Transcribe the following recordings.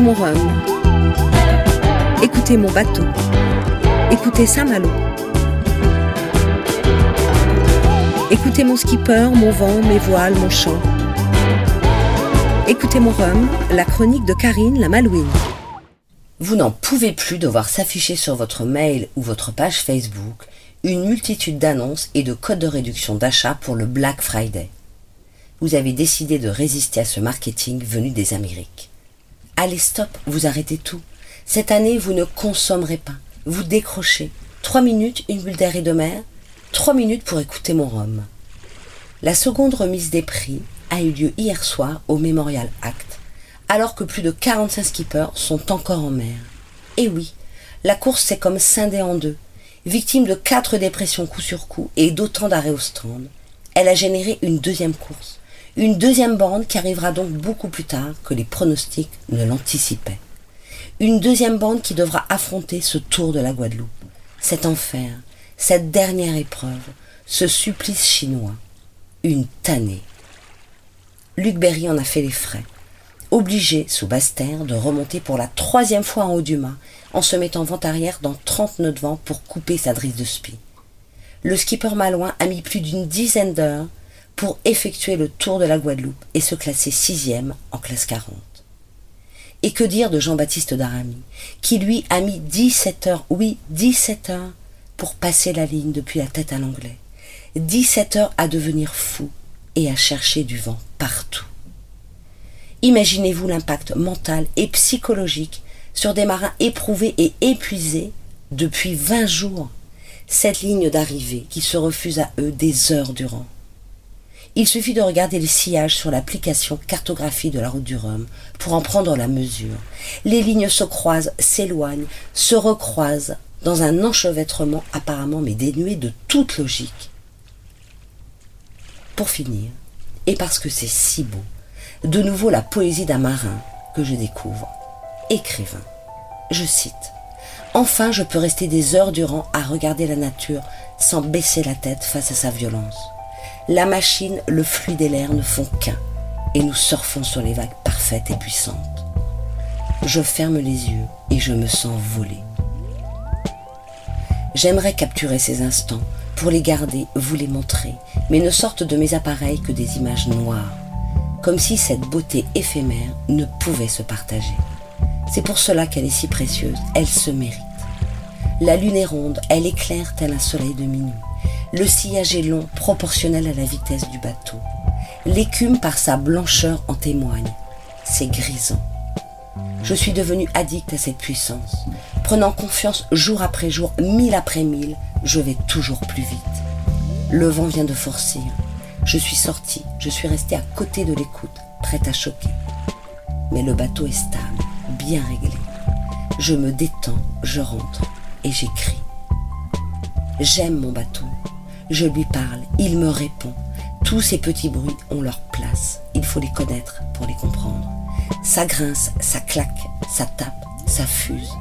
Écoutez mon rhum. Écoutez mon bateau. Écoutez Saint-Malo. Écoutez mon skipper, mon vent, mes voiles, mon chant. Écoutez mon rhum, la chronique de Karine la Malouine. Vous n'en pouvez plus de voir s'afficher sur votre mail ou votre page Facebook une multitude d'annonces et de codes de réduction d'achat pour le Black Friday. Vous avez décidé de résister à ce marketing venu des Amériques. Allez, stop, vous arrêtez tout. Cette année, vous ne consommerez pas. Vous décrochez. Trois minutes, une bulle d'air et de mer. Trois minutes pour écouter mon rhum. La seconde remise des prix a eu lieu hier soir au Memorial Act, alors que plus de 45 skippers sont encore en mer. Et oui, la course s'est comme scindée en deux. Victime de quatre dépressions coup sur coup et d'autant d'arrêts au strand, elle a généré une deuxième course. Une deuxième bande qui arrivera donc beaucoup plus tard que les pronostics ne l'anticipaient. Une deuxième bande qui devra affronter ce tour de la Guadeloupe, cet enfer, cette dernière épreuve, ce supplice chinois. Une tannée. Luc Berry en a fait les frais. Obligé, sous Basse-Terre, de remonter pour la troisième fois en haut du mât, en se mettant vent arrière dans 30 nœuds de vent pour couper sa drisse de spi. Le skipper malouin a mis plus d'une dizaine d'heures pour effectuer le tour de la Guadeloupe et se classer sixième en classe 40. Et que dire de Jean-Baptiste Daramy, qui lui a mis 17 heures, oui, 17 heures, pour passer la ligne depuis la tête à l'anglais. 17 heures à devenir fou et à chercher du vent partout. Imaginez-vous l'impact mental et psychologique sur des marins éprouvés et épuisés depuis 20 jours. Cette ligne d'arrivée qui se refuse à eux des heures durant. Il suffit de regarder les sillages sur l'application cartographie de la route du Rhum pour en prendre la mesure. Les lignes se croisent, s'éloignent, se recroisent dans un enchevêtrement apparemment mais dénué de toute logique. Pour finir, et parce que c'est si beau, de nouveau la poésie d'un marin que je découvre, écrivain. Je cite. Enfin, je peux rester des heures durant à regarder la nature sans baisser la tête face à sa violence. La machine, le fluide et l'air ne font qu'un, et nous surfons sur les vagues parfaites et puissantes. Je ferme les yeux et je me sens voler. J'aimerais capturer ces instants pour les garder, vous les montrer, mais ne sortent de mes appareils que des images noires, comme si cette beauté éphémère ne pouvait se partager. C'est pour cela qu'elle est si précieuse, elle se mérite. La lune est ronde, elle éclaire tel un soleil de minuit. Le sillage est long, proportionnel à la vitesse du bateau. L'écume par sa blancheur en témoigne. C'est grisant. Je suis devenu addict à cette puissance. Prenant confiance jour après jour, mille après mille, je vais toujours plus vite. Le vent vient de forcir. Je suis sorti, je suis resté à côté de l'écoute, prête à choquer. Mais le bateau est stable, bien réglé. Je me détends, je rentre et j'écris. J'aime mon bateau, je lui parle, il me répond. Tous ces petits bruits ont leur place. Il faut les connaître pour les comprendre. Ça grince, ça claque, ça tape, ça fuse.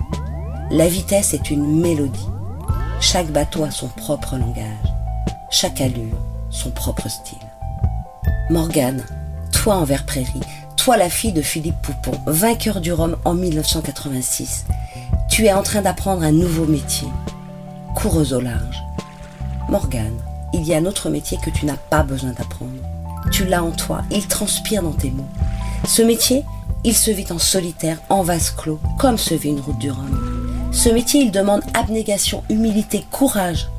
La vitesse est une mélodie. Chaque bateau a son propre langage. Chaque allure, son propre style. Morgane, toi en vert prairie, toi la fille de Philippe Poupon, vainqueur du Rhum en 1986, tu es en train d'apprendre un nouveau métier. Coureuse au large, Morgane, il y a un autre métier que tu n'as pas besoin d'apprendre. Tu l'as en toi, il transpire dans tes mots. Ce métier, il se vit en solitaire, en vase clos, comme se vit une route du Rhum. Ce métier, il demande abnégation, humilité, courage,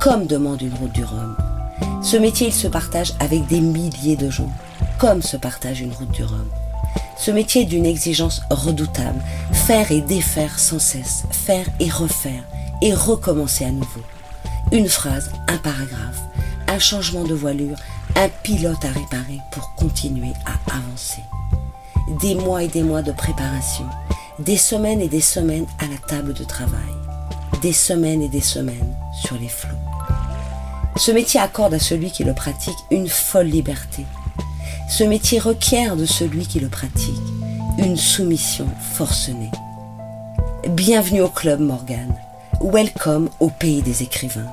comme demande une route du Rhum. Ce métier, il se partage avec des milliers de gens, comme se partage une route du Rhum. Ce métier est d'une exigence redoutable, faire et défaire sans cesse, faire et refaire, et recommencer à nouveau une phrase, un paragraphe, un changement de voilure, un pilote à réparer pour continuer à avancer. Des mois et des mois de préparation, des semaines et des semaines à la table de travail, des semaines et des semaines sur les flots. Ce métier accorde à celui qui le pratique une folle liberté. Ce métier requiert de celui qui le pratique une soumission forcenée. Bienvenue au club Morgane. Welcome au pays des écrivains.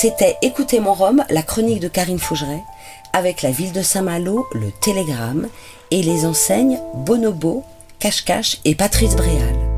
C'était Écoutez mon Rhum, la chronique de Karine Fougeret, avec la ville de Saint-Malo, le Télégramme et les enseignes Bonobo, Cache-Cache et Patrice Bréal.